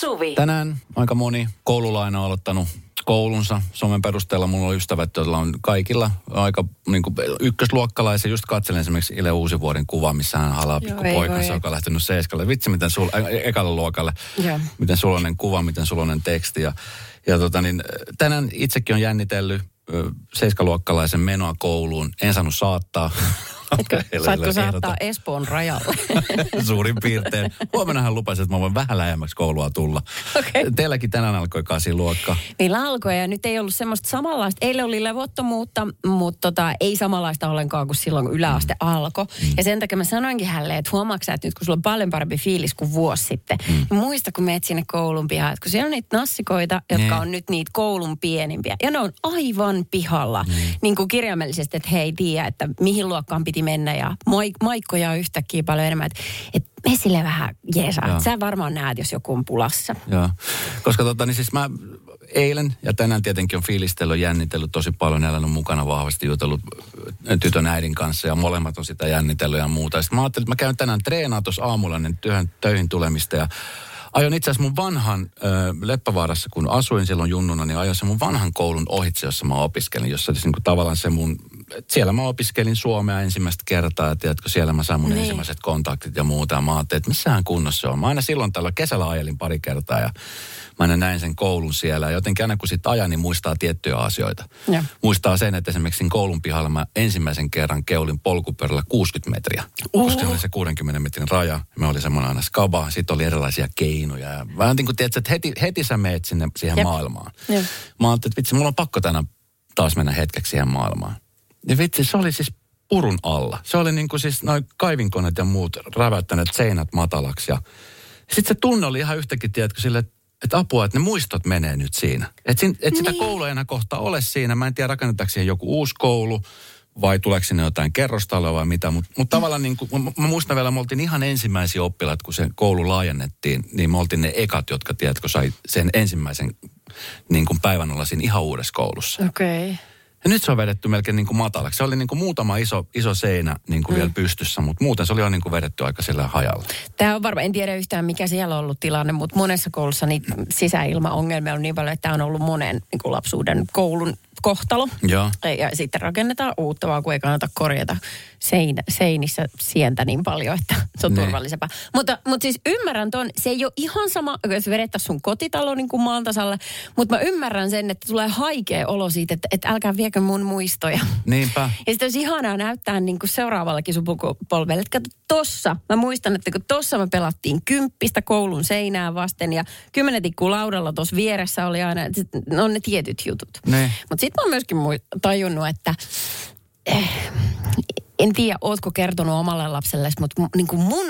Suvi. Tänään aika moni koululainen on aloittanut koulunsa. Somen perusteella mulla on ystävät, joilla on kaikilla aika niin kuin ykkösluokkalaisia. Just katselen esimerkiksi Ile Uusivuoden kuva, missä hän halaa pikku ei poikansa, voi. joka on lähtenyt seiskalle. Vitsi, miten sul, äh, ekalle luokalle. Joo. Miten sulonen kuva, miten sulonen teksti. Ja, ja tota niin, tänään itsekin on jännitellyt seiskaluokkalaisen menoa kouluun. En saanut saattaa. Etkö, saatko saattaa Espoon rajalle? Suurin piirtein. Huomenna hän lupasi, että mä voin vähän lähemmäksi koulua tulla. Okei. Teilläkin tänään alkoi kasi luokka. Meillä alkoi ja nyt ei ollut semmoista samanlaista. Eilen oli levottomuutta, mutta tota, ei samanlaista ollenkaan kuin silloin, kun yläaste alkoi. Ja sen takia mä sanoinkin hänelle, että huomaatko että nyt kun sulla on paljon parempi fiilis kuin vuosi sitten, niin muista kun meet sinne koulun pihaan, että kun siellä on niitä nassikoita, jotka Niin. on nyt niitä koulun pienimpiä. Ja ne on aivan pihalla, niin kuin kirjaimellisesti, että he ei tiedä, että mihin luokkaan piti mennä. Ja maik- maikkoja on yhtäkkiä paljon enemmän. Että et me sille vähän jeesaa. Sä varmaan näet, jos joku on pulassa. Joo. Koska tota, niin siis mä eilen ja tänään tietenkin on fiilistellyt, jännitellyt tosi paljon. On mukana vahvasti jutellut ö, tytön äidin kanssa ja molemmat on sitä jännitellyt ja muuta. Sitten mä ajattelin, että mä käyn tänään treenaa tuossa aamulla ennen työhön, töihin tulemista ja Ajon itse asiassa mun vanhan ö, Leppävaarassa, kun asuin silloin junnuna, niin ajoin se mun vanhan koulun ohitse, jossa mä opiskelin. Jossa siis niin kuin tavallaan se mun, et siellä mä opiskelin suomea ensimmäistä kertaa ja tiedätkö, siellä mä sain mun Niin. ensimmäiset kontaktit ja muuta. Ja mä ajattelin, että missähän kunnossa se on. Mä aina silloin tällä kesällä ajelin pari kertaa ja mä aina näin sen koulun siellä. Ja jotenkin aina kun sit ajan, niin muistaa tiettyjä asioita. Joo. Muistaa sen, että esimerkiksi koulun pihalla mä ensimmäisen kerran keulin polkupyörällä 60 metriä. Koska se oli se 60 metrin raja. Me oli semmoinen aina skaba, sitten oli erilaisia keinoja. Ja vähän niin kuin tiedät, että heti, heti sä meet sinne siihen Jep. maailmaan. Joo. Mä ajattelin, että vitsi, mulla on pakko tänään taas mennä hetkeksi siihen maailmaan. Ja vitsi, se oli siis purun alla. Se oli niin kuin siis noin kaivinkoneet ja muut räväyttäneet seinät matalaksi. Ja sitten se tunne oli ihan yhtäkkiä, tiedätkö, sille, että apua, että ne muistot menee nyt siinä. Että et sitä Niin. koulua ei enää kohta ole siinä. Mä en tiedä, rakennetaanko siihen joku uusi koulu vai tuleeko sinne jotain kerrostaloa vai mitä. Mutta mut tavallaan niin kuin, mä, mä muistan vielä, me oltiin ihan ensimmäisiä oppilaita, kun se koulu laajennettiin, niin me oltiin ne ekat, jotka, tiedätkö, sai sen ensimmäisen niin kuin päivän olla siinä ihan uudessa koulussa. Okei. Okay. Ja nyt se on vedetty melkein niin kuin matalaksi. Se oli niin kuin muutama iso, iso seinä niin kuin mm. vielä pystyssä, mutta muuten se oli jo niin kuin vedetty aika sillä hajalla. Tämä on varmaan, en tiedä yhtään mikä siellä on ollut tilanne, mutta monessa koulussa niitä sisäilmaongelmia on niin paljon, että tämä on ollut monen niin kuin lapsuuden koulun kohtalo. Joo. Ja sitten rakennetaan uutta, vaan kun ei kannata korjata seinä, seinissä sientä niin paljon, että se on Niin. turvallisempaa. Mutta, mutta siis ymmärrän ton, se ei ole ihan sama, jos vedettäisiin sun kotitalo niin kuin maan tasalla, mutta mä ymmärrän sen, että tulee haikea olo siitä, että, että älkää viekö mun muistoja. Niinpä. Ja sitten olisi ihanaa näyttää niin kuin seuraavallekin sukupolvelle, että kato tossa, mä muistan, että kun tossa me pelattiin kymppistä koulun seinää vasten ja kymmenen tikkuu laudalla tuossa vieressä oli aina, että sit ne on ne tietyt jutut. Ne. Mutta sitten mä oon myöskin tajunnut, että eh, en tiedä, ootko kertonut omalle lapselle, mutta niin kuin mun,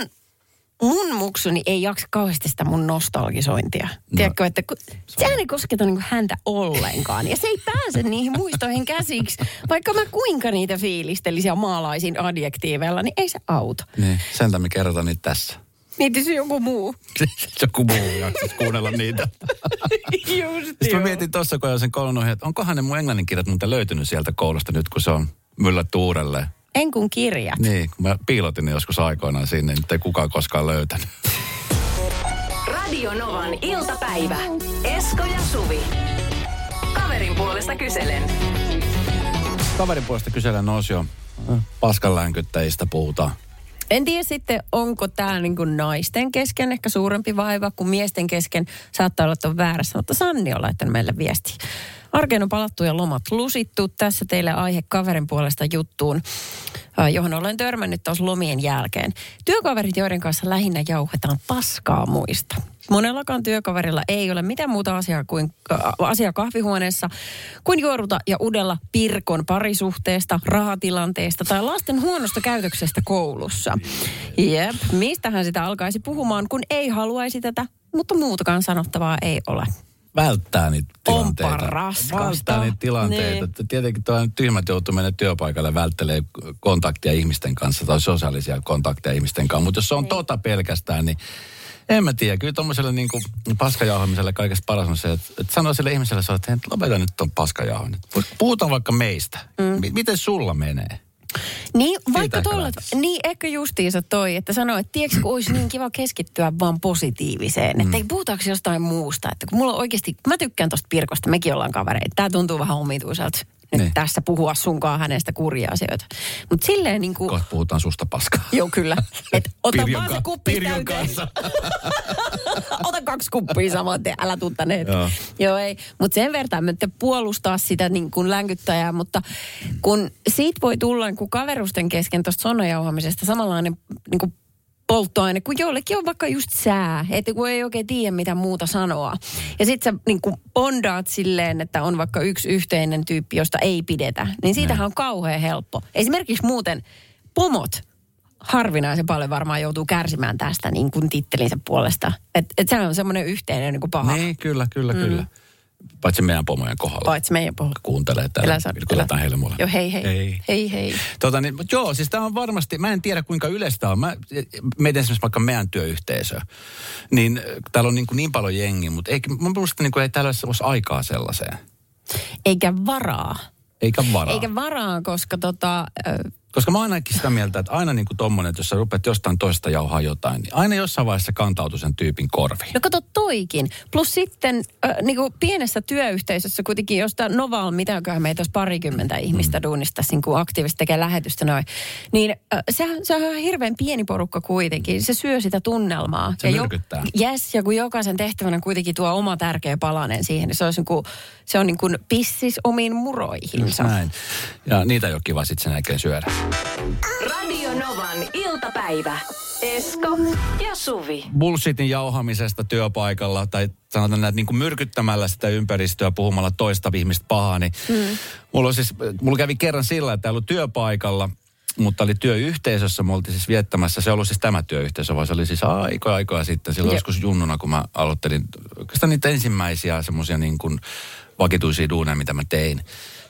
mun muksuni ei jaksa kauheasti sitä mun nostalgisointia. No, Tiedätkö, että kun, sehän ei kosketa niin kuin häntä ollenkaan. Ja se ei pääse niihin muistoihin käsiksi. Vaikka mä kuinka niitä fiilistelisin ja maalaisin adjektiiveilla, niin ei se auta. Niin, sen me kerrotaan niitä tässä. Mietisi joku muu. Joku muu jaksaisi kuunnella niitä. Just Sitten mä mietin tuossa, kun sen koulun ohi, että onkohan ne mun englanninkirjat muuten löytynyt sieltä koulusta nyt, kun se on myllätty uudelleen. En kun kirjat. Niin, kun mä piilotin ne joskus aikoinaan sinne, niin ei kukaan koskaan löytänyt. Radio Novan iltapäivä. Esko ja Suvi. Kaverin puolesta kyselen. Kaverin puolesta kyselen osio. Paskanlänkyttäjistä puhutaan. En tiedä sitten, onko tämä niinku naisten kesken ehkä suurempi vaiva kuin miesten kesken. Saattaa olla, että on väärässä, mutta Sanni on laittanut meille viesti. Arkeen on palattu ja lomat lusittu. Tässä teille aihe kaverin puolesta juttuun, äh, johon olen törmännyt taas lomien jälkeen. Työkaverit, joiden kanssa lähinnä jauhetaan paskaa muista. Monellakaan työkaverilla ei ole mitään muuta asiaa kuin äh, asiaa kahvihuoneessa kuin juoruta ja udella pirkon parisuhteesta, rahatilanteesta tai lasten huonosta käytöksestä koulussa. Jep, mistähän sitä alkaisi puhumaan, kun ei haluaisi tätä, mutta muutakaan sanottavaa ei ole. Välttää niitä Onpa tilanteita. raskasta. Välttää niitä tilanteita. Niin. Niin. Tietenkin tuo tyhmät joutuu mennä työpaikalle välttelee kontaktia ihmisten kanssa tai sosiaalisia kontakteja ihmisten kanssa. Mutta jos se on tota pelkästään, niin en mä tiedä. Kyllä tuommoiselle niin paskajauhamiselle kaikesta paras on se, että, että sanoo sille ihmiselle, että hei, lopeta nyt ton paskajauhan. Puhutaan vaikka meistä. Mm. Miten sulla menee? Niin, vaikka tuolla, niin ehkä justiinsa toi, että sanoo, että tiedätkö, kun olisi niin kiva keskittyä vaan positiiviseen. Mm. Että ei puhutaanko jostain muusta. Että kun mulla on oikeasti, mä tykkään tosta Pirkosta, mekin ollaan kavereita. Tää tuntuu vähän omituiselta nyt Niin. tässä puhua sunkaan hänestä kurjaa asioita. Mutta silleen niin kuin, Kohta puhutaan susta paskaa. joo kyllä, että ota Pirjon vaan se kuppi Pirjon kanssa. Ota kaksi kuppia saman tien, älä tuu tänne. Joo. Joo, ei. Mutta sen verran me puolustaa sitä niin kuin länkyttäjää, mutta kun siitä voi tulla niin kuin kaverusten kesken tuosta sonnajauhamisesta samanlainen niin kuin polttoaine, kun joillekin on vaikka just sää, että kun ei oikein tiedä mitä muuta sanoa. Ja sit sä niin bondaat silleen, että on vaikka yksi yhteinen tyyppi, josta ei pidetä, niin siitähän on kauhean helppo. Esimerkiksi muuten pomot harvinaisen paljon varmaan joutuu kärsimään tästä niin kuin tittelinsä puolesta. Että et sehän on semmoinen yhteinen niin kuin paha. Niin, kyllä, kyllä, mm. kyllä. Paitsi meidän pomojen kohdalla. Paitsi meidän puolella. Kuuntelee täällä. Saa- Vilkutetaan älä- heille molemmat. Joo, hei hei. Hei. Hei hei. Tota, niin, mutta joo, siis tämä on varmasti, mä en tiedä kuinka yleistä on. Mä mietin esimerkiksi vaikka meidän työyhteisö, niin äh, täällä on niin, kuin niin paljon jengiä, mutta ei, mä muista niin kuin, ei täällä olisi aikaa sellaiseen. Eikä varaa. Eikä varaa. Eikä varaa, koska tota, Koska mä oon ainakin sitä mieltä, että aina niin kuin tommonen, että jos sä rupeat jostain toista jauhaa jotain, niin aina jossain vaiheessa kantautuu sen tyypin korviin. No kato toikin. Plus sitten äh, niin kuin pienessä työyhteisössä kuitenkin, josta Noval, mitäköhän meitä olisi parikymmentä ihmistä mm. duunista niin kuin aktiivisesti tekee lähetystä noin, niin äh, sehän, se on hirveän pieni porukka kuitenkin. Se syö sitä tunnelmaa. Se ja myrkyttää. yes, ja kun jokaisen tehtävänä kuitenkin tuo oma tärkeä palanen siihen, niin se, olisi niin kuin, se on niin kuin pissis omiin muroihinsa. Näin. Ja niitä ei ole kiva sitten sen jälkeen syödä. Radio Novan iltapäivä. Esko ja Suvi. bullshitin jauhamisesta työpaikalla tai sanotaan näin, niin kuin myrkyttämällä sitä ympäristöä puhumalla toista ihmistä pahaa, niin mm. mulla, on siis, mulla kävi kerran sillä, että ollut työpaikalla, mutta oli työyhteisössä, me oltiin siis viettämässä, se ollut siis tämä työyhteisö, vaan se oli siis aikoja aikoja sitten, silloin joskus junnuna, kun mä aloittelin oikeastaan niitä ensimmäisiä semmoisia niin kuin vakituisia duuneja, mitä mä tein.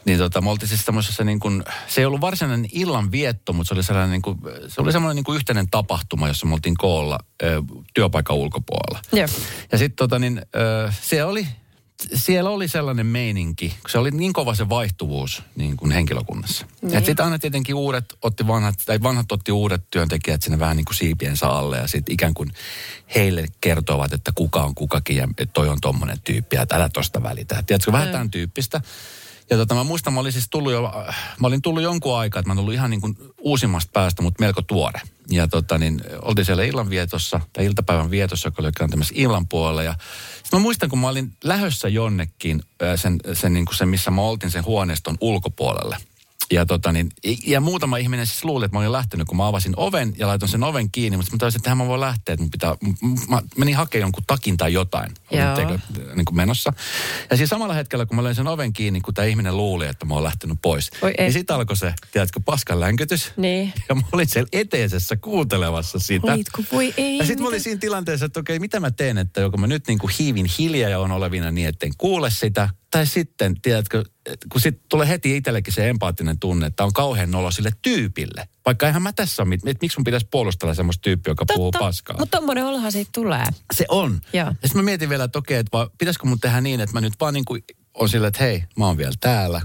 Niin tota, me oltiin siis semmoisessa niin kuin, se ei ollut varsinainen illan vietto, mutta se oli sellainen niin kuin, se oli semmoinen niin kuin yhteinen tapahtuma, jossa me oltiin koolla ö, työpaikan ulkopuolella. Joo. Ja sitten tota niin, ö, se oli, siellä oli sellainen meininki, kun se oli niin kova se vaihtuvuus niin kuin henkilökunnassa. Niin. Että sitten aina tietenkin uudet otti vanhat, tai vanhat otti uudet työntekijät sinne vähän niin kuin siipiensä alle ja sitten ikään kuin heille kertovat, että kuka on kukakin ja että toi on tommonen tyyppi ja älä tosta välitä. Tiedätkö, vähän tämän tyyppistä. Ja tota, mä muistan, mä olin siis tullut jo, mä olin tullut jonkun aikaa, että mä olin tullut ihan niin kuin uusimmasta päästä, mutta melko tuore. Ja tota niin, oltiin siellä illanvietossa, tai iltapäivän vietossa, joka oli kääntämässä illan puolella. Ja sit mä muistan, kun mä olin lähössä jonnekin, sen, sen, niin kuin sen missä mä oltiin sen huoneiston ulkopuolelle. Ja, tota niin, ja muutama ihminen siis luuli, että mä olin lähtenyt, kun mä avasin oven ja laitoin sen oven kiinni. Mutta mä taisin, että mä voi lähteä, että mun pitää, mä menin hakemaan jonkun takin tai jotain. Joo. teko, niin kuin menossa. Ja siinä samalla hetkellä, kun mä löin sen oven kiinni, kun tämä ihminen luuli, että mä oon lähtenyt pois. Oi niin sitten alkoi se, tiedätkö, paskan länkytys. Niin. Ja mä olin siellä eteisessä kuuntelemassa sitä. Olitko? Voi ei, Ja sitten mä olin siinä tilanteessa, että okei, mitä mä teen, että joko mä nyt niin kuin hiivin hiljaa ja on olevina niin, etten kuule sitä. Tai sitten, tiedätkö, kun sitten tulee heti itsellekin se empaattinen tunne, että on kauhean nolo sille tyypille. Vaikka eihän mä tässä ole, että miksi mun pitäisi puolustella semmoista tyyppiä, joka puhuu paskaa. Mutta tommonen olohan siitä tulee. Se on. Joo. Ja sitten mä mietin vielä, että okei, että pitäisikö mun tehdä niin, että mä nyt vaan niin kuin on silleen, että hei, mä oon vielä täällä.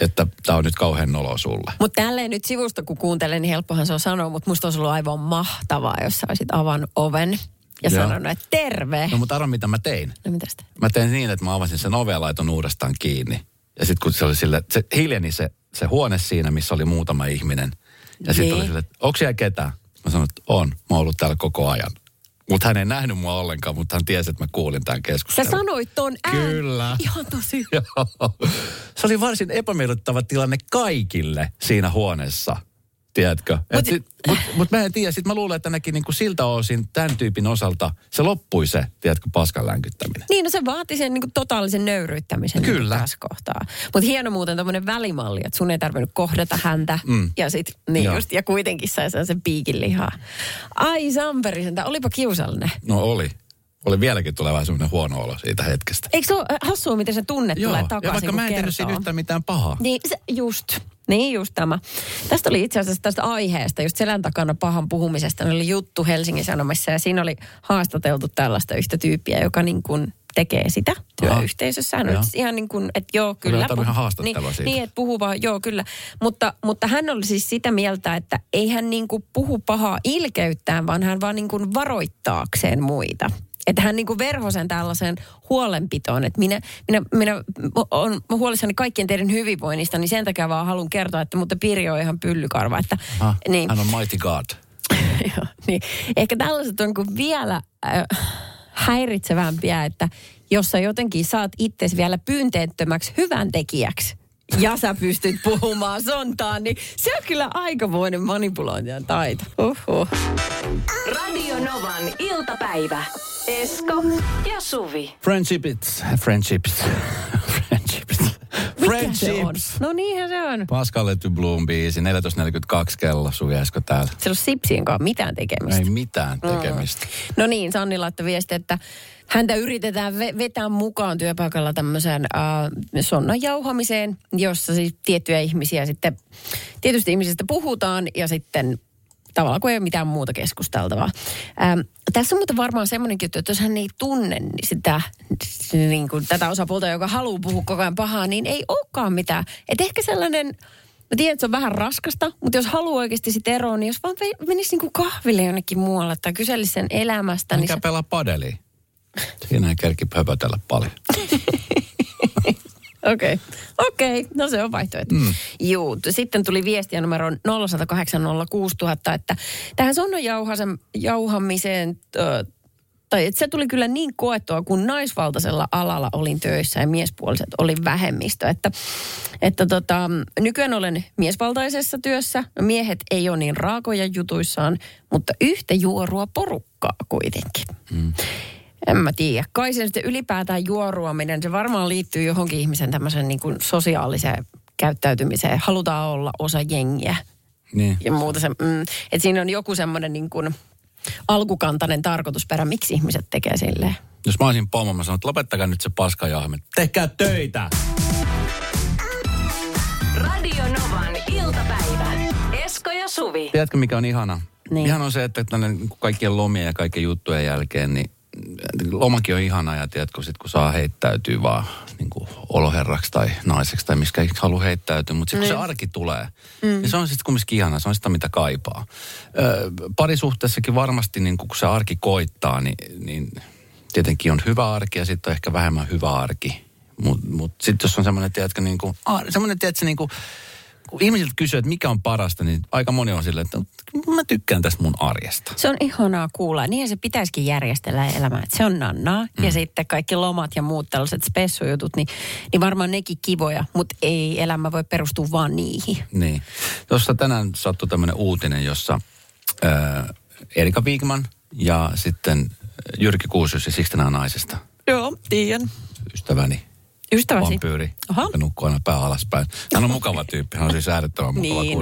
Että tää on nyt kauhean nolo sulle. Mutta tälleen nyt sivusta kun kuuntelen, niin helppohan se on sanoa, mutta musta olisi ollut aivan mahtavaa, jos sä olisit avannut oven ja Joo. sanonut, että terve. No mutta arvo, mitä mä tein. No mitä sitä? Mä tein niin, että mä avasin sen oven ja laiton uudestaan kiinni. Ja sitten kun se oli sille, se hiljeni se, se huone siinä, missä oli muutama ihminen. Ja sitten Niin. oli sille, että onko siellä ketään? Mä sanoin, että on. Mä oon ollut täällä koko ajan. Mutta hän ei nähnyt mua ollenkaan, mutta hän tiesi, että mä kuulin tämän Sä keskustelun. sanoit ton ään. Kyllä. Ihan tosi. Se oli varsin epämiellyttävä tilanne kaikille siinä huoneessa. Tiedätkö? Mutta Mut- mut, mä en tiedä. Sitten mä luulen, että ainakin niinku siltä osin tämän tyypin osalta se loppui se, tiedätkö, paskan länkyttäminen. Niin, no se vaati sen niin kuin totaalisen nöyryyttämisen niin Kyllä. tässä kohtaa. Mutta hieno muuten tämmöinen välimalli, että sun ei tarvinnut kohdata häntä. Mm. Ja sit, niin Joo. just, ja kuitenkin sai sen sen piikin lihaa. Ai Samperi, sentään, olipa kiusallinen. No oli. Oli vieläkin tulee vähän semmoinen huono olo siitä hetkestä. Eikö se ole äh, hassua, miten se tunne tulee takaisin, ja vaikka mä en tehnyt siinä yhtään mitään pahaa. Niin, se, just. Niin, just tämä. Tästä oli itse asiassa tästä aiheesta, just selän takana pahan puhumisesta, niin oli juttu Helsingin Sanomissa ja siinä oli haastateltu tällaista yhtä tyyppiä, joka niin kuin tekee sitä työyhteisössä. Hän on ihan niin kuin, että joo, kyllä. antanut ihan puh- haastattelua niin, siitä. Niin, että puhuu vaan, joo, kyllä. Mutta, mutta hän oli siis sitä mieltä, että ei hän niin kuin puhu pahaa ilkeyttään, vaan hän vaan niin kuin varoittaakseen muita. Että hän niin kuin verho sen tällaiseen huolenpitoon, että minä, minä, minä olen huolissani kaikkien teidän hyvinvoinnista, niin sen takia vaan haluan kertoa, että mutta Pirjo on ihan pyllykarva. Että, Aha, niin, Hän on mighty God. Joo, niin ehkä tällaiset on kuin vielä äh, häiritsevämpiä, että jos sä jotenkin saat itsesi vielä pyynteettömäksi hyvän tekijäksi, ja sä pystyt puhumaan sontaan, niin se on kyllä aikamoinen manipulointian taito. Uhuh. Radio Novan iltapäivä. Esko ja Suvi. Friendships. Friendships. Friendships. On? Friendships. No niinhän se on. Pascal Letty Bloom biisi, 14.42 kello, Suvi Esko täällä. Se ole Sipsien kanssa mitään tekemistä. Ei mitään tekemistä. No niin, Sanni laittoi viesti, että häntä yritetään ve- vetää mukaan työpaikalla tämmöiseen äh, sonnan jauhamiseen, jossa siis tiettyjä ihmisiä sitten, tietysti ihmisistä puhutaan ja sitten tavallaan kun ei ole mitään muuta keskusteltavaa. Ähm, tässä on muuten varmaan semmoinen juttu, että jos hän ei tunne niin sitä, niin kuin tätä osapuolta, joka haluaa puhua koko ajan pahaa, niin ei olekaan mitään. Et ehkä sellainen, mä tiedän, että se on vähän raskasta, mutta jos haluaa oikeasti sitten eroon, niin jos vaan menisi niin kuin kahville jonnekin muualle tai kyselisi sen elämästä, niin Mikä se, pelaa padeli? Siinä ei kerki höpötellä paljon. Okei, okay. okei, okay. no se on vaihtoehto. Mm. Juu, sitten tuli viestiä numero 0806000, että tähän sonnan jauhasen, jauhamiseen, ö, tai että se tuli kyllä niin koettua, kun naisvaltaisella alalla olin töissä ja miespuoliset oli vähemmistö. Että, että tota, nykyään olen miesvaltaisessa työssä. Miehet ei ole niin raakoja jutuissaan, mutta yhtä juorua porukkaa kuitenkin. Mm. En mä tiedä. Kai se sitten ylipäätään juoruaminen, se varmaan liittyy johonkin ihmisen tämmöiseen niin kuin sosiaaliseen käyttäytymiseen. Halutaan olla osa jengiä Niin. ja muuta. Se, mm, että siinä on joku semmoinen niin kuin alkukantainen tarkoitusperä, miksi ihmiset tekee silleen. Jos mä olisin pomo, mä sanon, että lopettakaa nyt se paskajahme. Tehkää töitä! Radio Novan iltapäivä. Esko ja Suvi. Tiedätkö, mikä on ihana? Niin. Ihan on se, että tänne niin kaikkien lomien ja kaikkien juttujen jälkeen, niin lomakin on ihana ja tiedätkö, sit kun saa heittäytyä vaan niin kuin oloherraksi tai naiseksi tai miskä haluaa heittäytyä, mutta sitten kun se arki tulee, mm. niin se on sitten kumminkin ihana, se on sitä mitä kaipaa. Ö, parisuhteessakin varmasti niin kun se arki koittaa, niin, niin tietenkin on hyvä arki ja sitten on ehkä vähemmän hyvä arki. Mutta mut, mut sitten jos on semmoinen, tiedätkö, niin kuin, semmoinen, tiedätkö, niin kuin, kun ihmisiltä kysyy, että mikä on parasta, niin aika moni on silleen, että mä tykkään tästä mun arjesta. Se on ihanaa kuulla. Niinhän se pitäisikin järjestellä elämää. Että se on nannaa. Mm. Ja sitten kaikki lomat ja muut tällaiset spessujutut, niin, niin varmaan nekin kivoja. Mutta ei elämä voi perustua vaan niihin. Niin. Tuossa tänään sattui tämmöinen uutinen, jossa ää, Erika Wigman ja sitten Jyrki Kuusius ja Sixtenä naisesta, Joo, tiedän. ystäväni, Ystäväsi. vampyyri, Aha. joka nukkuu aina pää alaspäin. Hän on mukava tyyppi, hän on siis äärettömän mukava Niin.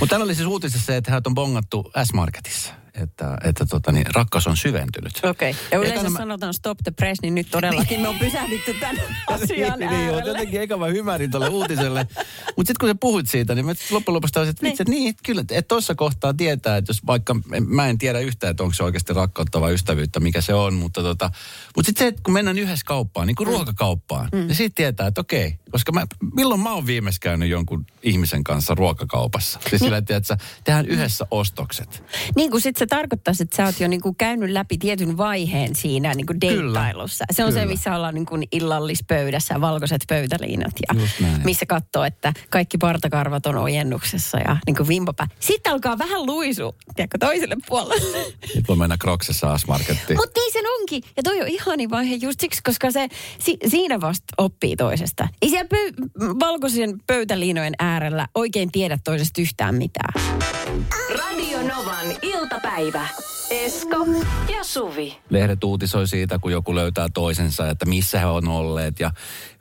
Mutta täällä oli siis uutisessa se, että hän on bongattu S-Marketissa, että, että tota, niin, rakkaus on syventynyt. Okei. Okay. Ja yleensä Ekana mä- sanotaan stop the press, niin nyt todellakin me on pysähdytty tämän asian niin, niin, äärelle. jotenkin eka mä ymmärrin tuolle uutiselle. Mutta sitten kun sä puhuit siitä, niin mä loppujen lopuksi tajusin, että vitsi, että niin, kyllä, että tuossa kohtaa tietää, että jos vaikka, mä en tiedä yhtään, että onko se oikeasti rakkautta vai ystävyyttä, mikä se on, mutta tota, mutta sitten se, että kun mennään yhdessä kauppaan, niin kuin ruokakauppaan, mm. niin siitä tietää, että okei, koska mä, milloin mä oon viimeksi käynyt jonkun ihmisen kanssa ruokakaupassa? Siis sillä, että tehdään yhdessä ostokset. Niin kuin sit se tarkoittaisi, että sä oot jo niin kuin käynyt läpi tietyn vaiheen siinä niin kuin Kyllä. deittailussa. Se on se, Kyllä. missä ollaan niin kuin illallispöydässä, valkoiset pöytäliinat ja missä katsoo, että kaikki partakarvat on ojennuksessa ja niin kuin vimpapää. Sitten alkaa vähän luisu, tiedätkö, toiselle puolelle. Nyt voi mennä Kroksessa S-Markettiin. Mutta niin sen onkin. Ja toi on ihani vaihe just siksi, koska se si, siinä vasta oppii toisesta. Ei siellä pöy, valkoisen pöytäliinojen äärellä oikein tiedä toisesta yhtään mitään. Radio Novan iltapäivä. Esko ja Suvi. lehdet uutisoi siitä, kun joku löytää toisensa, että missä he on olleet. Ja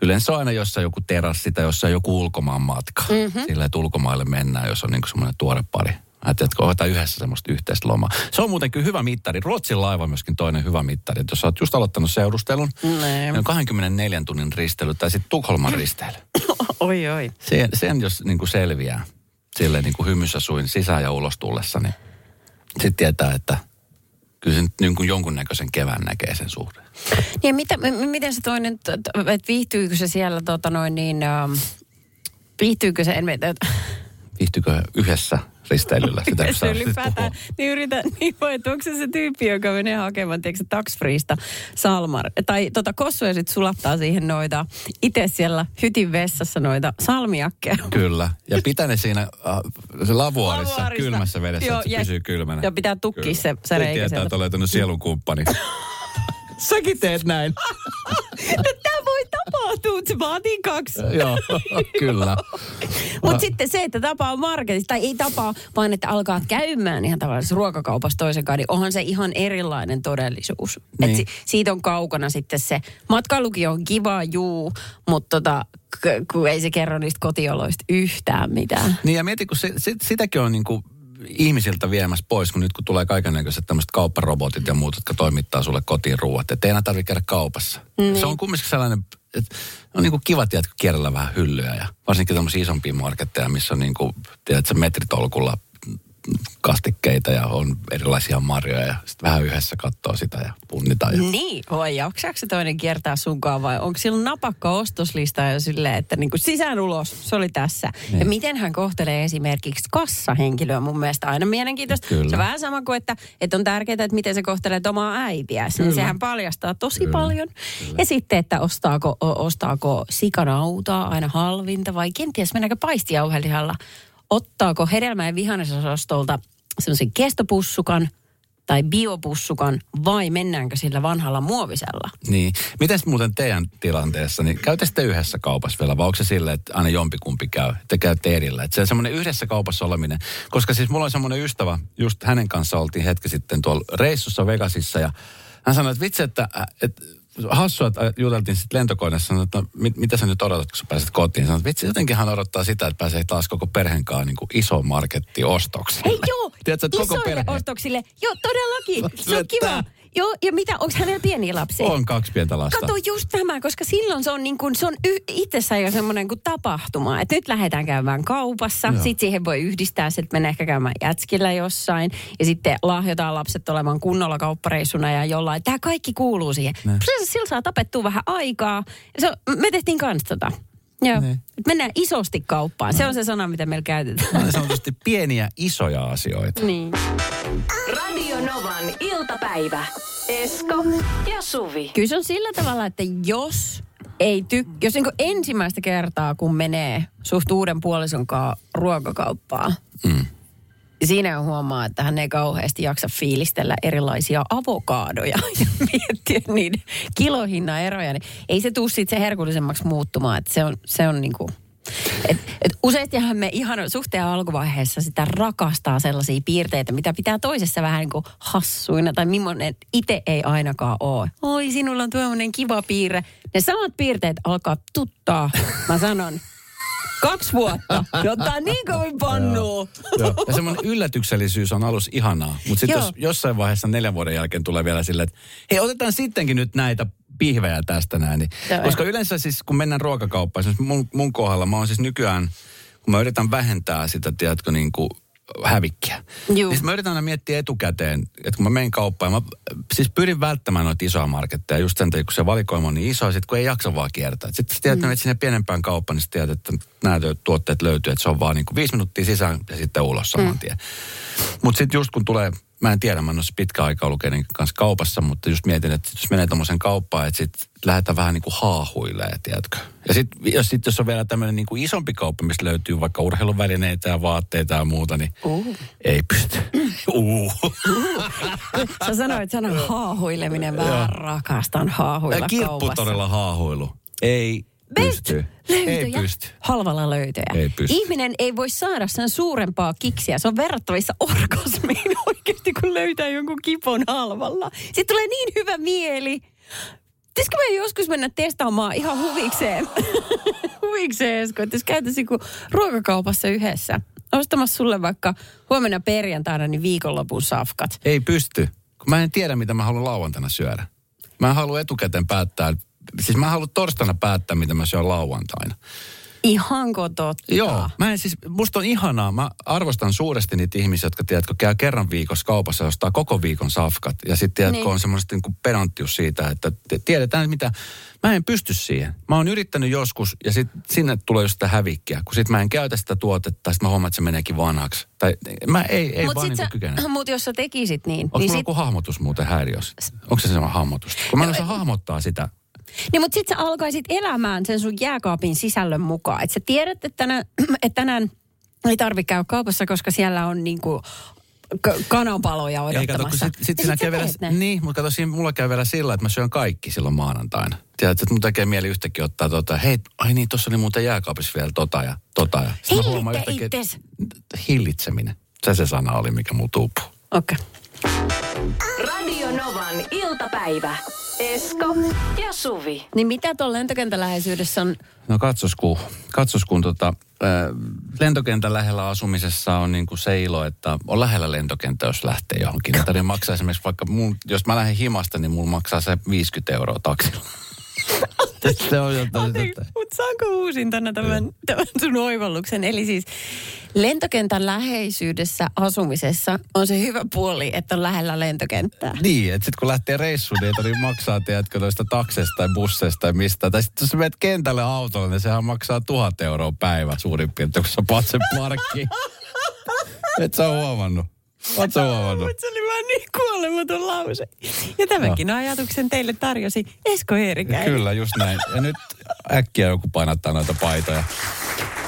yleensä on aina jossain joku terassi tai jossain joku ulkomaan matka. Mm-hmm. Sillä, että ulkomaille mennään, jos on niin semmoinen tuore pari. Ajattelin, että otetaan yhdessä semmoista yhteistä lomaa. Se on muuten kyllä hyvä mittari. Ruotsin laiva on myöskin toinen hyvä mittari. Että jos oot just aloittanut seurustelun, niin on 24 tunnin ristely tai sitten Tukholman risteily. Oi, oi. Sen, sen jos niin kuin selviää silleen niin kuin hymyssä suin sisään ja ulos tullessa, niin sitten tietää, että kyllä se nyt niin kuin jonkunnäköisen kevään näkee sen suhteen. Niin mitä, m- miten se toinen, että viihtyykö se siellä tota noin niin, ähm, viihtyykö se, en, et, Viihtyykö yhdessä risteilyllä? Sitä, kun se alastit ylipäätään, puhua? niin yritän, niin voi, että onko se se tyyppi, joka menee hakemaan, tiedätkö, tax freesta salmar, tai tota kossuja sit sulattaa siihen noita, itse siellä hytin vessassa noita salmiakkeja. Kyllä. Ja pitää ne siinä äh, se lavuaarissa, Lavuaarissa. kylmässä vedessä, Joo, että se ja- pysyy kylmänä. ja pitää tukkia Kyllä. se- se Ei reikä tietää, sieltä. että olet löytänyt sielunkumppani. Säkin teet näin. Tapahtua, se vaatii kaksi. Joo, kyllä. Mutta sitten se, että tapaa marketissa, tai ei tapaa, vaan että alkaa käymään ihan tavallisessa ruokakaupassa toisen kanssa, niin onhan se ihan erilainen todellisuus. Niin. Et si, siitä on kaukana sitten se, matkailukin on kiva, juu, mutta tota, k- kun ei se kerro niistä kotioloista yhtään mitään. Niin ja mieti, kun se, se, sitäkin on niin kuin ihmisiltä viemässä pois, kun nyt kun tulee kaikennäköiset tämmöiset kaupparobotit ja muut, jotka toimittaa sulle kotiin ruuat. Että ei enää tarvitse käydä kaupassa. Niin. Se on kumminkin sellainen, että on niin kuin kiva, tiedätkö, kierrellä vähän hyllyä ja varsinkin tämmöisiä isompia marketteja, missä on niin kuin, tiedätkö, metritolkulla kastikkeita ja on erilaisia marjoja ja sitten vähän yhdessä katsoo sitä ja punnitaan. Ja... Niin, oi, jaksaako se toinen kiertää sunkaan vai onko sillä napakka ostoslista jo silleen, että niinku sisään ulos, se oli tässä. Niin. Ja miten hän kohtelee esimerkiksi kassahenkilöä mun mielestä aina mielenkiintoista. Kyllä. Se on vähän sama kuin, että, että on tärkeää, että miten se kohtelee omaa äitiä. Niin Kyllä. sehän paljastaa tosi Kyllä. paljon. Ja sitten, että ostaako, ostaako sikanautaa aina halvinta vai kenties mennäänkö paistijauhelihalla. Ottaako hedelmä- ja vihannesosastolta semmoisen kestopussukan tai biopussukan vai mennäänkö sillä vanhalla muovisella? Niin. Mites muuten teidän tilanteessa, niin sitten yhdessä kaupassa vielä, vai onko se silleen, että aina jompikumpi käy, te käytte erillä? Että se on semmoinen yhdessä kaupassa oleminen. Koska siis mulla on semmoinen ystävä, just hänen kanssa oltiin hetki sitten tuolla reissussa Vegasissa ja hän sanoi, että vitsi, että, että hassua, että juteltiin sitten lentokoneessa, sanoi, että no, mit, mitä sä nyt odotat, kun sä pääset kotiin? Sanoin, että vitsi, jotenkin hän odottaa sitä, että pääsee taas koko perheen kanssa niin kuin iso marketti ostoksille. Hei joo, Tiedätkö, että koko perhe ostoksille. Joo, todellakin. Se on kiva. Joo, ja mitä, onko hänellä pieniä lapsia? on kaksi pientä lasta. Kato just tämä, koska silloin se on, niin kuin, se on y- itsessään jo semmoinen kuin tapahtuma. Että nyt lähdetään käymään kaupassa, Joo. sitten siihen voi yhdistää, sitten mennä ehkä käymään jätskillä jossain. Ja sitten lahjotaan lapset olemaan kunnolla kauppareissuna ja jollain. Tämä kaikki kuuluu siihen. Sillä saa tapettua vähän aikaa. Se, me tehtiin kans tota. Joo. Niin. Mennään isosti kauppaan. Se on se sana, mitä meillä käytetään. Niin sanotusti pieniä isoja asioita. niin. Radio Novan iltapäivä. Esko ja Suvi. Kyllä se on sillä tavalla, että jos ei ty- jos niin ensimmäistä kertaa, kun menee suht uuden puolison kanssa ruokakauppaan, Mm. Siinä huomaa, että hän ei kauheasti jaksa fiilistellä erilaisia avokaadoja ja miettiä niiden kilohinnan eroja. Niin ei se tule siitä se herkullisemmaksi muuttumaan. Että se on, se on niin kuin, et, et useastihan me ihan suhteen alkuvaiheessa sitä rakastaa sellaisia piirteitä, mitä pitää toisessa vähän niin kuin hassuina tai millainen itse ei ainakaan ole. Oi, sinulla on tuommoinen kiva piirre. Ne samat piirteet alkaa tuttaa, mä sanon. Kaksi vuotta. Ne ottaa niin kovin pannua. Joo. Ja semmoinen yllätyksellisyys on alus ihanaa. Mutta sitten jos jossain vaiheessa neljän vuoden jälkeen tulee vielä silleen, että hei otetaan sittenkin nyt näitä pihvejä tästä näin. Niin, Joo, koska yleensä siis kun mennään ruokakauppaan, siis mun, mun kohdalla mä oon siis nykyään, kun mä yritän vähentää sitä, tiedätkö, niin kuin hävikkiä. Juu. Sit mä yritän aina miettiä etukäteen, että kun mä menen kauppaan, mä siis pyrin välttämään noita isoja marketteja just sen takia, kun se valikoima on niin iso, sit kun ei jaksa vaan kiertää. Sitten sä tiedät, mm. että sinne pienempään kauppaan, niin sä tiedät, että nämä tuotteet löytyy, että se on vaan niin kuin viisi minuuttia sisään ja sitten ulos saman tien. Mutta sitten just kun tulee, mä en tiedä, mä en ole pitkä aikaa ollut kenen kanssa kaupassa, mutta just mietin, että jos menee tuommoisen kauppaan, että sitten lähdetään vähän niin kuin haahuilee, tiedätkö. Ja sitten jos, sit, jos on vielä tämmöinen niin kuin isompi kauppa, missä löytyy vaikka urheiluvälineitä ja vaatteita ja muuta, niin Uh. ei pysty. Uh. Sä sanoit sanan haahuileminen. Mä rakastan haahuilla kaupassa. Kirpputorilla haahuilu. Ei pysty. Löytöjä. Ei pysty. Halvalla löytöjä. Ei pysty. Ihminen ei voi saada sen suurempaa kiksiä. Se on verrattavissa orgasmiin oikeasti, kun löytää jonkun kipon halvalla. Sitten tulee niin hyvä mieli. Pitäisikö me joskus mennä testaamaan ihan huvikseen? huvikseen, Esko, että jos käytäisiin kuin ruokakaupassa yhdessä. Ostamassa sulle vaikka huomenna perjantaina niin viikonlopun safkat. Ei pysty. Kun mä en tiedä, mitä mä haluan lauantaina syödä. Mä en halua etukäteen päättää. Siis mä haluan torstaina päättää, mitä mä syön lauantaina. Ihanko totta? Joo, mä en siis, musta on ihanaa, mä arvostan suuresti niitä ihmisiä, jotka tiedätkö, käy kerran viikossa kaupassa ja ostaa koko viikon safkat. Ja sitten tiedätkö, Niin. on semmoista niin pedanttius siitä, että tiedetään mitä, mä en pysty siihen. Mä oon yrittänyt joskus ja sitten sinne tulee just sitä hävikkiä, kun sit mä en käytä sitä tuotetta, sitten mä huomaan, että se meneekin vanhaksi. Tai mä ei, ei Mut vaan sit niin sä, kykene. mut jos sä tekisit niin, Onko niin, mulla sit, joku hahmotus muuten häiriössä? Onko se semmoinen hahmotus? Kun mä en osaa hahmottaa sitä. Niin mut sit sä alkaisit elämään sen sun jääkaapin sisällön mukaan. Että sä tiedät, että tänään, että tänään ei tarvitse käydä kaupassa, koska siellä on niinku k- kananpaloja Ei kato, odottamassa. sit, sit käy vielä, niin, mutta kato, siinä mulla käy vielä sillä, että mä syön kaikki silloin maanantaina. Tiedätkö, että mun tekee mieli yhtäkkiä ottaa tota, hei, ai niin, tuossa oli muuten jääkaapissa vielä tota ja tota. Ja sit mä huomaan Hillitte yhtäkkiä, hillitseminen. Se se sana oli, mikä mulla tuupuu. Okei. Radio Novan iltapäivä. Esko ja Suvi. Niin mitä tuolla lentokentän läheisyydessä on? No katsos kun, katsos kun tota, äh, lentokentän lähellä asumisessa on niin kuin se ilo, että on lähellä lentokenttä, jos lähtee johonkin. Ei tarvitse maksaa esimerkiksi vaikka, mun, jos mä lähden himasta, niin mulla maksaa se 50 euroa taksilla. se on jotain. Mutta saanko uusin tänne tämän, tämän sun oivalluksen? Eli siis lentokentän läheisyydessä asumisessa on se hyvä puoli, että on lähellä lentokenttää. Niin, että sitten kun lähtee reissuun, niin ei tarvitse maksaa, tiedätkö, noista takseista tai busseista tai mistä. Tai sitten jos menet kentälle autolla, niin sehän maksaa tuhat euroa päivä suurin piirtein, kun sä paat sen parkkiin. Et sä huomannut. Oot sä huomannut? Mutta se oli kuolematon lause. Ja tämänkin ajatuksen teille tarjosi Esko Eerikäinen. Kyllä, just näin. Ja nyt äkkiä joku painattaa noita paitoja.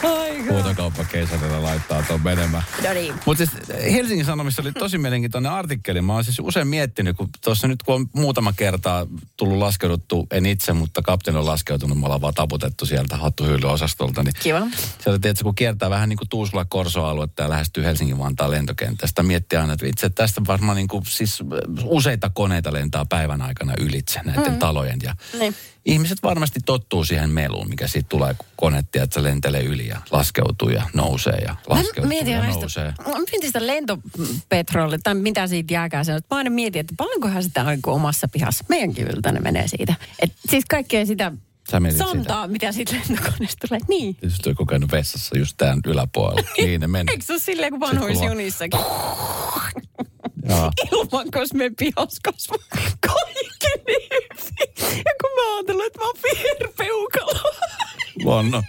Aika. Huutokauppakeisarilla laittaa tuon menemään. No niin. Mutta siis Helsingin Sanomissa oli tosi mielenkiintoinen artikkeli. Mä oon siis usein miettinyt, kun tuossa nyt kun on muutama kertaa tullut laskeuduttu, en itse, mutta kapteeni on laskeutunut, me ollaan vaan taputettu sieltä hattuhyllyosastolta. Niin Kiva. Sieltä tietysti, kun kiertää vähän niin kuin Tuusula Korso-aluetta ja lähestyy Helsingin-Vantaan lentokentästä, miettii aina, että itse tästä varmaan niin kuin, siis useita koneita lentää päivän aikana ylitse näiden mm. talojen. Ja Niin. Ihmiset varmasti tottuu siihen meluun, mikä siitä tulee, kun kone, että se lentelee yli ja laskeutuu ja nousee ja laskeutuu mietin ja aina nousee. mä mietin sitä lentopetrolle, tai mitä siitä jääkään sen. Mä aina mietin, että paljonkohan sitä on omassa pihassa. Meidänkin yltä ne menee siitä. Et siis kaikkea sitä Sä mietit santaa, mitä siitä lentokoneesta tulee. Niin. Tietysti on kokenut vessassa just tämän yläpuolella. niin ne menee. Eikö se ole silleen kuin Sitten Ilman, pihas kasvaa kaikki niin hyvin. Ja kun mä ajattelin, että mä oon on.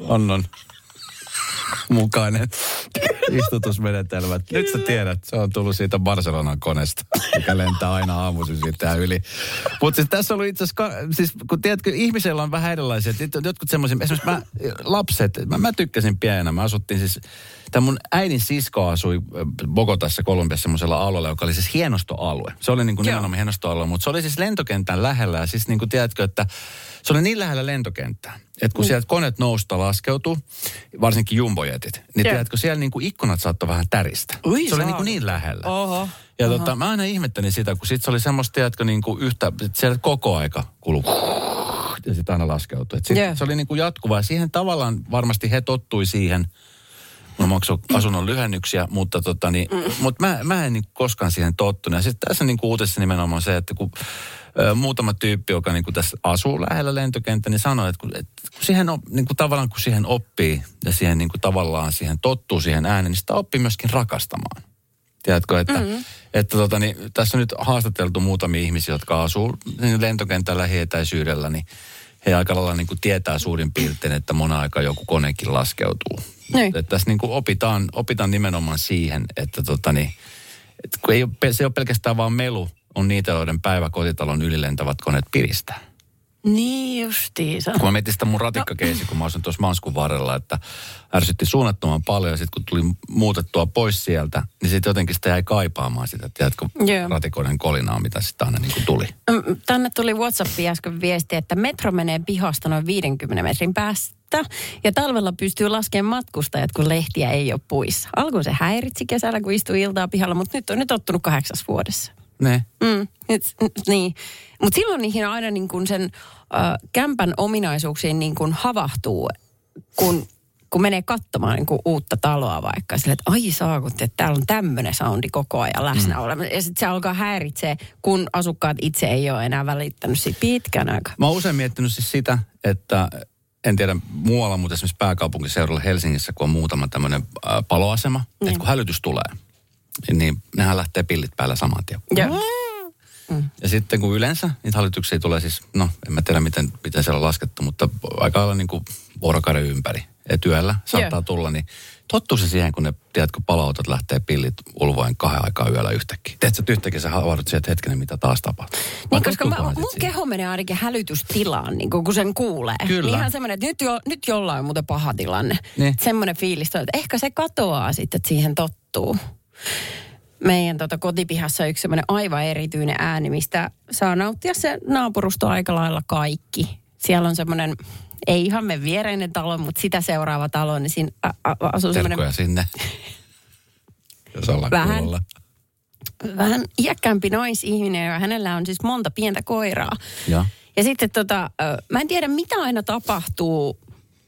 on, on. Mukainen istutusmenetelmä. Nyt sä tiedät, se on tullut siitä Barcelonan koneesta, mikä lentää aina aamuisin siitä yli. Mutta siis tässä on ollut itse asiassa, siis kun tiedätkö, ihmisellä on vähän erilaisia. Jotkut semmoisia, esimerkiksi mä, lapset, mä, mä tykkäsin pienenä. Mä asuttiin siis, tämä mun äidin sisko asui äh, Bogotassa, Kolumbiassa semmoisella alueella, joka oli siis hienostoalue. Se oli niin kuin nimenomaan hienostoalue, mutta se oli siis lentokentän lähellä. Ja siis niin kuin tiedätkö, että se oli niin lähellä lentokenttää, että kun sieltä koneet nousta laskeutuu, varsinkin jumbojetit, niin Joo. tiedätkö, siellä niin kuin ikkunat saattoi vähän täristä. Ui, se oli niin, kuin niin lähellä. Oho. Ja tota, mä aina ihmettelin sitä, kun sit se oli semmoista, tiedätkö, niin kuin yhtä, siellä koko aika kuluu ja sitten aina laskeutui. Et sit Joo. Se oli niin kuin jatkuvaa. Ja siihen tavallaan varmasti he tottui siihen, Mä maksoin asunnon lyhennyksiä, mutta tota niin, mm. mut mä, mä en niin koskaan siihen tottunut. Ja sitten tässä niin uutessa nimenomaan se, että kun ö, muutama tyyppi, joka niin tässä asuu lähellä lentokenttä, niin sanoi, että kun, että kun siihen on, niin kuin tavallaan kun siihen oppii ja siihen niin kuin tavallaan siihen tottuu siihen ääneen, niin sitä oppii myöskin rakastamaan. Tiedätkö, että, mm-hmm. että tota, niin, tässä on nyt haastateltu muutamia ihmisiä, jotka asuu niin lentokentän lähietäisyydellä, niin he aika lailla niin kuin tietää suurin piirtein, että mona aika joku konekin laskeutuu. Niin. Että tässä niin kuin opitaan, opitaan nimenomaan siihen, että, tota, niin, että kun ei se ei ole pelkästään vaan melu, on niitä, joiden päiväkotitalon ylilentävät koneet piristää. Niin justiinsa. Kun mä mietin sitä mun ratikkakeisi, kun mä asuin tuossa Manskun varrella, että ärsytti suunnattoman paljon. Ja sitten kun tuli muutettua pois sieltä, niin sitten jotenkin sitä jäi kaipaamaan sitä, tiedätkö, Joo. ratikoiden kolinaa, mitä sitä aina niin kuin tuli. Mm, Tänne tuli WhatsAppiin äsken viesti, että metro menee pihasta noin 50 metrin päästä. Ja talvella pystyy laskemaan matkustajat, kun lehtiä ei ole puissa. Alkuun se häiritsi kesällä, kun istui iltaa pihalla, mutta nyt on nyt tottunut kahdeksas vuodessa. Ne. Mm, nyt, niin. Mutta silloin niihin aina niin kuin sen äh, kämpän ominaisuuksiin niin kuin havahtuu, kun, kun menee katsomaan niin kuin uutta taloa vaikka. Sille, että ai saa, kun te, täällä on tämmöinen soundi koko ajan läsnä mm. Ja sitten se alkaa häiritseä, kun asukkaat itse ei ole enää välittänyt siitä pitkän aikaa. Mä oon usein miettinyt siis sitä, että en tiedä muualla, mutta esimerkiksi pääkaupunkiseudulla Helsingissä, kun on muutama tämmöinen paloasema, niin. että kun hälytys tulee, niin nehän lähtee pillit päällä saman tien. Joo. Ja sitten kun yleensä niitä hallituksia tulee siis, no en mä tiedä miten, miten siellä on laskettu, mutta aika lailla niin kuin vuorokauden ympäri. Ja työllä saattaa Joo. tulla, niin tottuu se siihen, kun ne, tiedätkö, palautot lähtee pillit ulvoen kahden aikaa yöllä yhtäkkiä. Tiedätkö, että yhtäkkiä sä havahdut siihen, että hetkinen, mitä taas tapahtuu. Niin, koska mä, mun siihen. keho menee ainakin hälytystilaan, niin kun, kun sen kuulee. Kyllä. Niin ihan semmoinen, että nyt, jo, nyt jollain on muuten paha tilanne. Niin. Semmoinen fiilis, että ehkä se katoaa sitten, että siihen tottuu. Meidän tota, kotipihassa yksi semmoinen aivan erityinen ääni, mistä saa nauttia se naapurusto aika lailla kaikki. Siellä on semmoinen, ei ihan me viereinen talo, mutta sitä seuraava talo, niin siinä a, a, asuu semmoinen sinne. Jos ollaan Vähän. kuulolla. vähän iäkkäämpi naisihminen ja hänellä on siis monta pientä koiraa. Joo. Ja sitten tota, mä en tiedä mitä aina tapahtuu,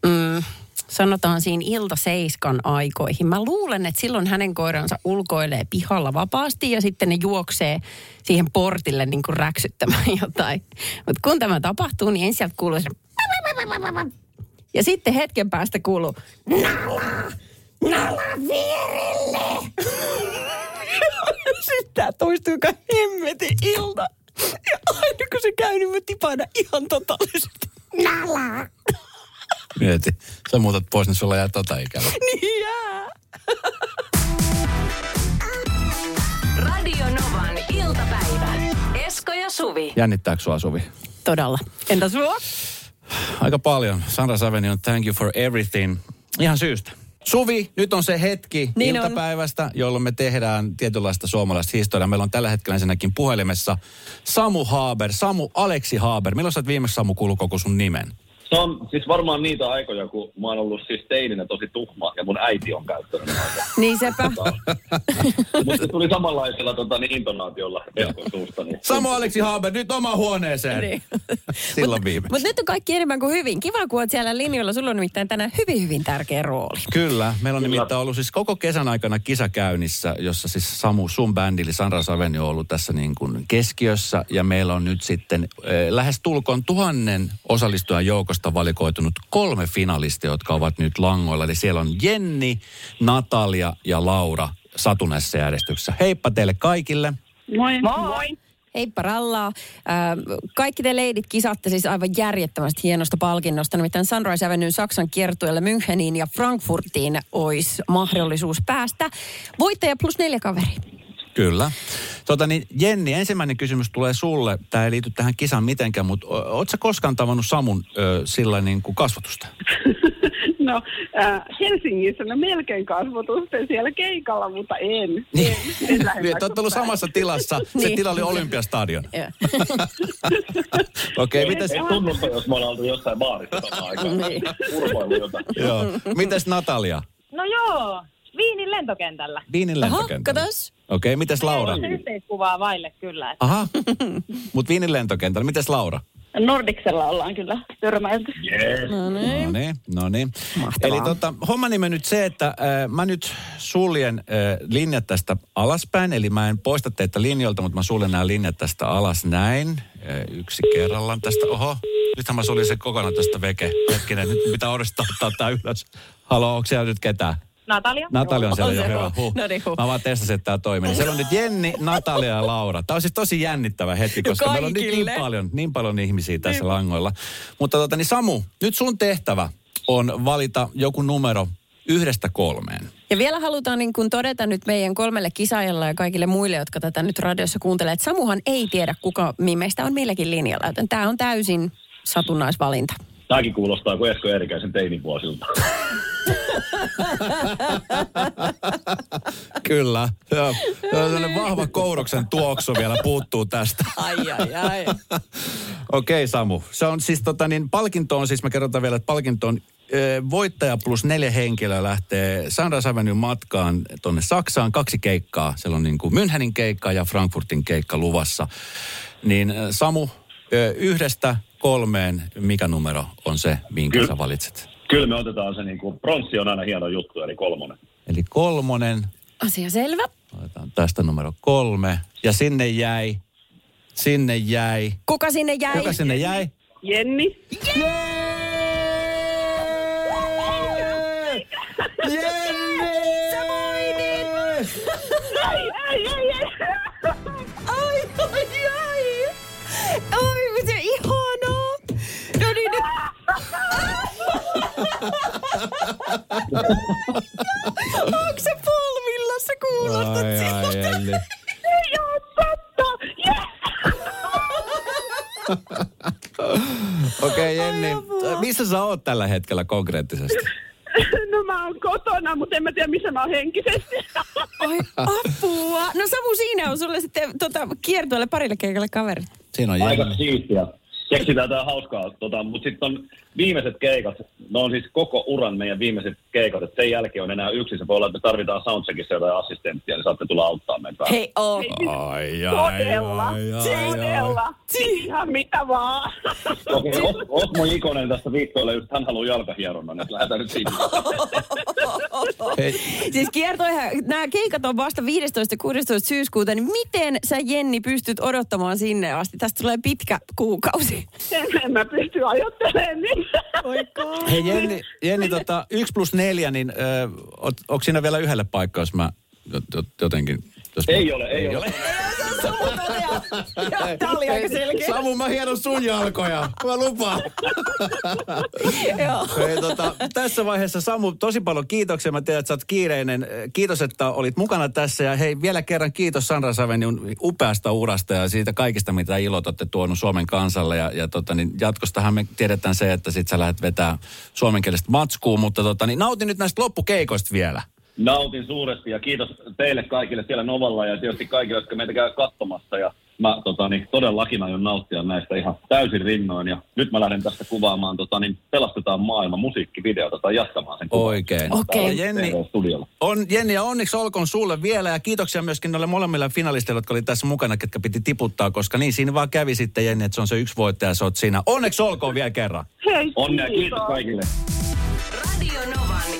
mm, sanotaan siinä ilta seiskan aikoihin. Mä luulen, että silloin hänen koiransa ulkoilee pihalla vapaasti ja sitten ne juoksee siihen portille niin kuin räksyttämään jotain. Mutta kun tämä tapahtuu, niin ensin sieltä kuuluu se ja sitten hetken päästä kuuluu Nala! Nala vierelle! sitten tämä toistuu kai hemmetin ilta. Ja aina kun se käy, niin mä tipana ihan totaalisesti. Nala! Mieti. Sä muutat pois, niin sulla jää tota ikävä. Niin jää. Radio Novan iltapäivä. Esko ja Suvi. Jännittääkö sua, Suvi? Todella. Entä sua? Aika paljon. Sandra Saveni on Thank you for everything. Ihan syystä. Suvi, nyt on se hetki Niin on. iltapäivästä, jolloin me tehdään tietynlaista suomalaista historiaa. Meillä on tällä hetkellä ensinnäkin puhelimessa Samu Haaber, Samu Aleksi Haaber. Milloin sä oot viimeksi Samu kuullut koko sun nimen? Se on siis varmaan niitä aikoja, kun mä oon ollut siis teininä tosi tuhma ja mun äiti on käyttänyt näitä. Niin sepä. Mutta se tuli samanlaisella tota, niin intonaatiolla suusta. Niin. Samu Aleksi Haaber, nyt oma huoneeseen. Niin. Silloin viimeksi. Mutta nyt on kaikki enemmän kuin hyvin. Kiva, kun oot siellä linjoilla. Sulla on nimittäin tänään hyvin, hyvin tärkeä rooli. Kyllä, meillä on Kyllä. nimittäin ollut siis koko kesän aikana kisa käynnissä, jossa siis Samu, sun bändi, eli Sandra Saveni on ollut tässä niin kuin keskiössä. Ja meillä on nyt sitten eh, lähes tulkoon tuhannen osallistujan joukosta valikoitunut kolme finalistia, jotka ovat nyt langoilla. Eli siellä on Jenni, Natalia ja Laura satunnaisessa järjestyksessä. Heippa teille kaikille. Moi. Moi. Heippa rallaa. Äh, kaikki te leidit kisatte siis aivan järjettömästi hienosta palkinnosta. Nimittäin Sunrise Avenue Saksan kiertueelle Müncheniin ja Frankfurtiin olisi mahdollisuus päästä. Voittaja plus neljä kaveri. Kyllä. Tota niin, Jenni, ensimmäinen kysymys tulee sulle. Tämä ei liity tähän kisaan mitenkään, mutta ootko koskaan tavannut Samun ö, sillä niin kuin kasvatusta? No äh, Helsingissä no melkein kasvotusten siellä keikalla, mutta en. Niin. en, en Niin, te olette ollut samassa tilassa. Se Niin. tila oli Olympiastadion. Okei, Ei, mites, ei tunnusta, jos me ollaan oltu jossain baarissa samaan aikaan. Niin. Jotain. joo. mites Natalia? No joo, Viinin lentokentällä. Viinin Aha, lentokentällä. katos. Okei, mites Laura? Ei yhteiskuvaa vaille kyllä. Että Aha, mutta Viinin lentokentällä. Mites Laura? Nordiksella ollaan kyllä törmäilty. Yes. No niin. No niin, no niin. Mahtavaa. Eli tota, homma nimi nyt se, että äh, mä nyt suljen äh, linjat tästä alaspäin. Eli mä en poista teitä linjoilta, mutta mä suljen nämä linjat tästä alas näin. Äh, yksi kerrallaan tästä. Oho, nythän mä suljen sen kokonaan tästä veke. Hetkinen, nyt pitää uudestaan ottaa tää ylös. Halo, onko siellä nyt ketään? Natalia? Natalia on siellä On jo se, hyvä. huh. No niin, huh. Mä vaan testasin, että tämä toimii. Niin Siellä on nyt Jenni, Natalia ja Laura. Tämä on siis tosi jännittävä hetki, koska meillä on nyt niin Kaikille. paljon, niin paljon ihmisiä tässä langoilla. Mutta tota, niin Samu, nyt sun tehtävä on valita joku numero yhdestä kolmeen. Ja vielä halutaan niin kuin todeta nyt meidän kolmelle kisaajalle ja kaikille muille, jotka tätä nyt radiossa kuuntelee, että Samuhan ei tiedä, kuka meistä on milläkin linjalla, joten tämä on täysin satunnaisvalinta. Tämäkin kuulostaa kuin Esko Eerikäisen teinivuosilta. Kyllä. Joo. Sellainen vahva kouroksen tuoksu vielä puuttuu tästä. Ai, ai, ai. Okei Samu, se on siis tota niin, palkinto on siis, mä kerrotaan vielä, että palkinto on voittaja plus neljä henkilöä lähtee Sandra Avenue matkaan tonne Saksaan. Kaksi keikkaa. Siellä on niin kuin Münchenin keikka ja Frankfurtin keikka luvassa. Niin Samu, yhdestä kolmeen, mikä numero on se, minkä Kyllä. sä valitset? Kyllä me otetaan se niin kuin, pronssi on aina hieno juttu, eli kolmonen. Eli kolmonen, Asia selvä. otetaan tästä numero kolme. Ja sinne jäi, sinne jäi. Kuka sinne jäi? Kuka sinne jäi? Jenni. Onko se polvillassa kuulostat Ai, ai. Ei oo totta! Yes! Okei, okay, Jenni. Missä sä oot tällä hetkellä konkreettisesti? No mä oon kotona, mutta en mä tiedä missä mä oon henkisesti. Oi apua. No Samu, siinä on sulle sitten tota, kiertueelle parille keikalle kaverit. Siinä on Aika Jenni. siistiä. Keksitään tää hauskaa, tota, mutta sitten on viimeiset keikat, ne on siis koko uran meidän viimeiset keikat, että sen jälkeen on enää yksi, se voi olla, että me tarvitaan soundcheckissa jotain assistenttia, niin saatte tulla auttaa meitä. Hei, oo. Ai, Todella, todella. Ihan mitä vaan. Okei, okay, Osmo Ikonen tästä viikkoille, just hän haluaa jalkahieronnan, että lähdetään nyt siitä. Siis kiertoihan, nämä keikat on vasta 15-16 syyskuuta, niin miten sä Jenni pystyt odottamaan sinne asti? Tästä tulee pitkä kuukausi. En, en mä pysty ajattelemaan niin. hei Jenni, Jenni tota, 1 plus 4, niin ö, onko siinä vielä yhdelle paikkaa, jos mä jot- jot- jotenkin... Jos mä, Ei ole, ei ole. Tämä oli aika selkeä. Samu, mä hienon sun jalkoja. Mä lupaan. Joo. Hei, tota, tässä vaiheessa Samu, tosi paljon kiitoksia. Mä tiedän, että sä oot kiireinen. Kiitos, että olit mukana tässä. Ja hei, vielä kerran kiitos Sandra Saveniun upeasta urasta ja siitä kaikista, mitä ilot olette tuonut Suomen kansalle. Ja, ja tota, niin jatkostahan me tiedetään se, että sit sä lähdet vetää suomenkielistä matskuun. Mutta tota, niin nautin nyt näistä loppukeikoista vielä. Nautin suuresti ja kiitos teille kaikille siellä Novalla ja tietysti kaikille, jotka meitä käy katsomassa. Ja mä tota, niin, todellakin aion nauttia näistä ihan täysin rinnoin. Ja nyt mä lähden tästä kuvaamaan tota, niin, Pelastetaan maailma musiikkivideota tai jatkamaan sen kuvaamista. Oikein. Okei. Ja Jenni. On, Jenni, ja onneksi olkoon sulle vielä. Ja kiitoksia myöskin noille molemmille finalisteille, jotka oli tässä mukana, ketkä piti tiputtaa, koska niin siinä vaan kävi sitten, Jenni, että se on se yksi voittaja, sä oot siinä. Onneksi olkoon vielä kerran. Hei, Onnea, kiitos kaikille. Radio Novan.